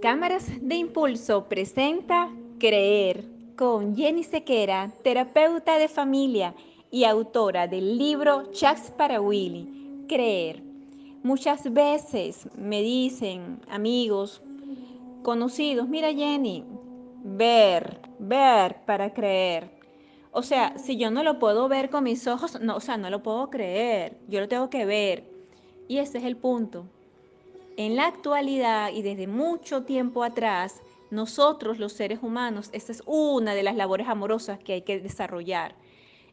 Cámaras de Impulso presenta Creer con Jenny Sequera, terapeuta de familia y autora del libro Chats para Willy, Creer. Muchas veces me dicen amigos, conocidos, mira Jenny, ver, ver para creer. O sea, si yo no lo puedo ver con mis ojos, no, o sea, no lo puedo creer, yo lo tengo que ver. Y ese es el punto. En la actualidad y desde mucho tiempo atrás, nosotros los seres humanos, esta es una de las labores amorosas que hay que desarrollar.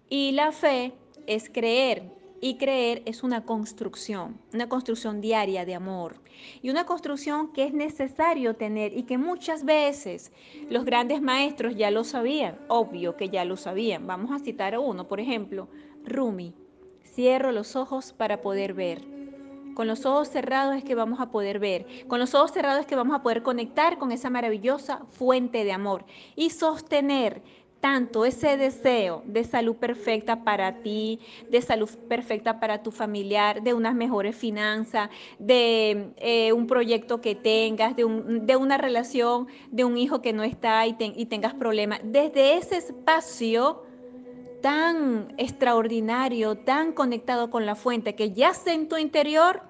Y la fe es creer, y creer es una construcción, una construcción diaria de amor. Y una construcción que es necesario tener y que muchas veces los grandes maestros ya lo sabían, obvio que ya lo sabían. Vamos a citar a uno, por ejemplo, Rumi. Cierro los ojos para poder ver. Con los ojos cerrados es que vamos a poder ver. Con los ojos cerrados es que vamos a poder conectar con esa maravillosa fuente de amor y sostener tanto ese deseo de salud perfecta para ti, de salud perfecta para tu familiar, de unas mejores finanzas, de eh, un proyecto que tengas, de, una relación, de un hijo que no está y, y tengas problemas. Desde ese espacio tan extraordinario, tan conectado con la fuente que yace en tu interior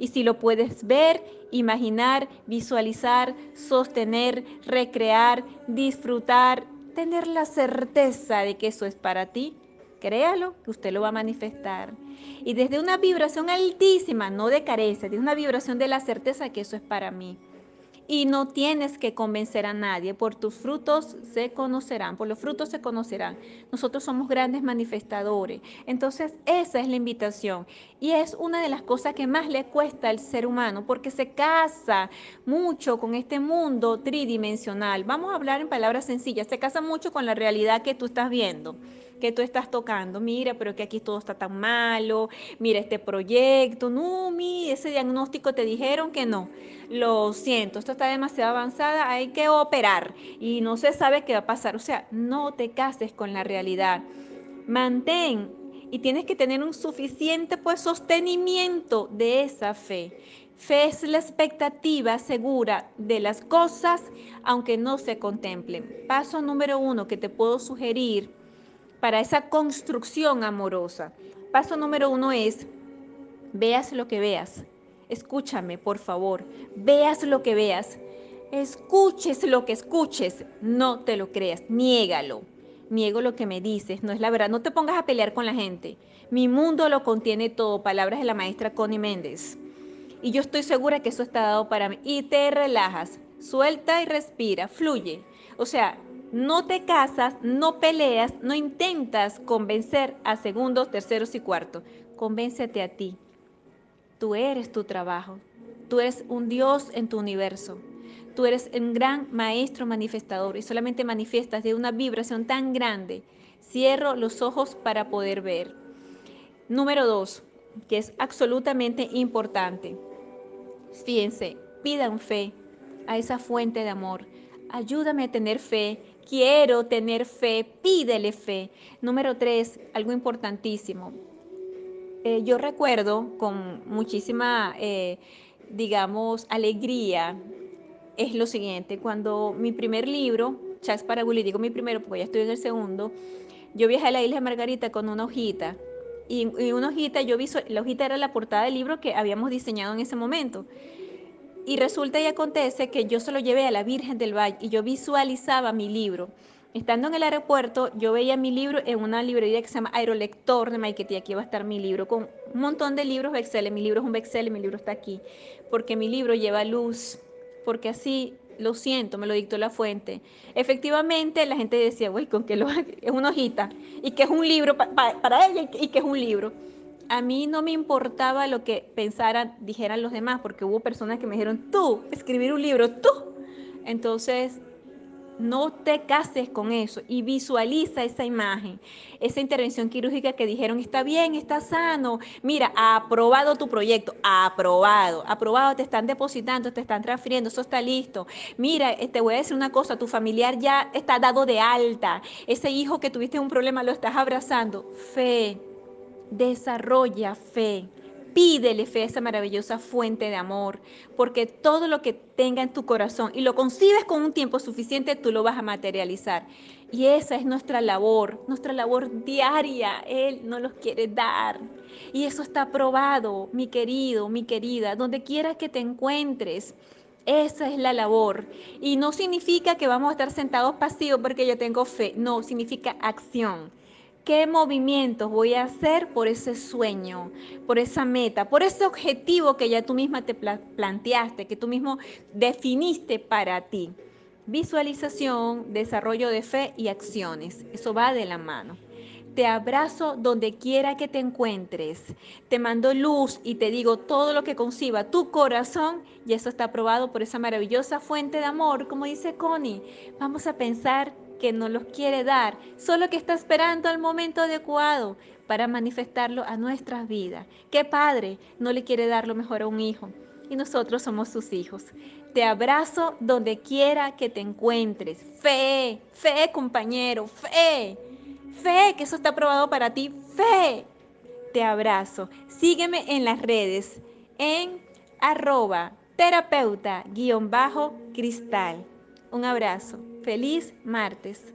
y si lo puedes ver, imaginar, visualizar, sostener, recrear, disfrutar, tener la certeza de que eso es para ti, créalo que usted lo va a manifestar. Y desde una vibración altísima, no de carencia, de una vibración de la certeza de que eso es para mí y no tienes que convencer a nadie. Por tus frutos se conocerán, por los frutos se conocerán. Nosotros somos grandes manifestadores. Entonces, esa es la invitación. Y es una de las cosas que más le cuesta al ser humano, porque se casa mucho con este mundo tridimensional. Vamos a hablar en palabras sencillas, se casa mucho con la realidad que tú estás viendo que tú estás tocando. Mira, pero que aquí todo está tan malo. Mira este proyecto. No, mi, ese diagnóstico te dijeron que no. Lo siento, esto está demasiado avanzada, hay que operar y no se sabe qué va a pasar. O sea, no te cases con la realidad. Mantén y tienes que tener un suficiente pues sostenimiento de esa fe. Fe es la expectativa segura de las cosas aunque no se contemplen. Paso número uno que te puedo sugerir para esa construcción amorosa. Paso número uno es, veas lo que veas. Escúchame, por favor. Veas lo que veas. Escuches lo que escuches. No te lo creas. Niégalo. Niego lo que me dices. No es la verdad. No te pongas a pelear con la gente. Mi mundo lo contiene todo. Palabras de la maestra Connie Méndez. Y yo estoy segura que eso está dado para mí. Y te relajas. Suelta y respira. Fluye. O sea, no te casas, no peleas, no intentas convencer a segundos, terceros y cuartos. Convéncete a ti. Tú eres tu trabajo. Tú eres un Dios en tu universo. Tú eres un gran maestro manifestador y solamente manifiestas de una vibración tan grande. Cierro los ojos para poder ver. Número dos, que es absolutamente importante. Fíjense, pidan fe a esa fuente de amor. Ayúdame a tener fe quiero tener fe, pídele fe. Número tres, algo importantísimo. Eh, yo recuerdo con muchísima, eh, digamos, alegría, es lo siguiente, cuando mi primer libro, Chas para Willy, digo mi primero porque ya estoy en el segundo, yo viajé a la isla de Margarita con una hojita. Y, y una hojita, yo vi, la hojita era la portada del libro que habíamos diseñado en ese momento. Y resulta y acontece que yo se lo llevé a la Virgen del Valle y yo visualizaba mi libro. Estando en el aeropuerto, yo veía mi libro en una librería que se llama Aerolector de Maiquetía. Aquí va a estar mi libro con un montón de libros bestseller. Mi libro es un bestseller, mi libro está aquí. Porque mi libro lleva luz. Porque así, lo siento, me lo dictó la fuente. Efectivamente, la gente decía, güey, con que lo, es una hojita. Y que es un libro para ella y que es un libro a mí no me importaba lo que pensaran, dijeran los demás, porque hubo personas que me dijeron, tú, escribir un libro, tú. Entonces, no te cases con eso y visualiza esa imagen, esa intervención quirúrgica que dijeron, está bien, está sano, mira, aprobado tu proyecto, aprobado, aprobado, te están depositando, te están transfiriendo, eso está listo. Mira, te este, voy a decir una cosa, tu familiar ya está dado de alta, ese hijo que tuviste un problema lo estás abrazando, fe, desarrolla fe, Pídele fe a esa maravillosa fuente de amor, porque todo lo que tenga en tu corazón y lo concibes con un tiempo suficiente, tú lo vas a materializar. Y esa es nuestra labor, nuestra labor diaria. Él no los quiere dar. Y eso está probado, mi querido, mi querida, donde quiera que te encuentres. Esa es la labor. Y no significa que vamos a estar sentados pasivos porque yo tengo fe. No, significa acción. ¿Qué movimientos voy a hacer por ese sueño, por esa meta, por ese objetivo que ya tú misma te planteaste, que tú mismo definiste para ti? Visualización, desarrollo de fe y acciones. Eso va de la mano. Te abrazo donde quiera que te encuentres. Te mando luz y te digo todo lo que conciba tu corazón y eso está aprobado por esa maravillosa fuente de amor, como dice Connie. Vamos a pensar que nos los quiere dar, solo que está esperando el momento adecuado para manifestarlo a nuestras vidas. ¿Qué padre no le quiere dar lo mejor a un hijo? Y nosotros somos sus hijos. Te abrazo donde quiera que te encuentres. Fe, fe compañero, fe. Fe, que eso está aprobado para ti. Fe. Te abrazo. Sígueme en las redes en arroba terapeuta guion bajo cristal. Un abrazo. Feliz martes.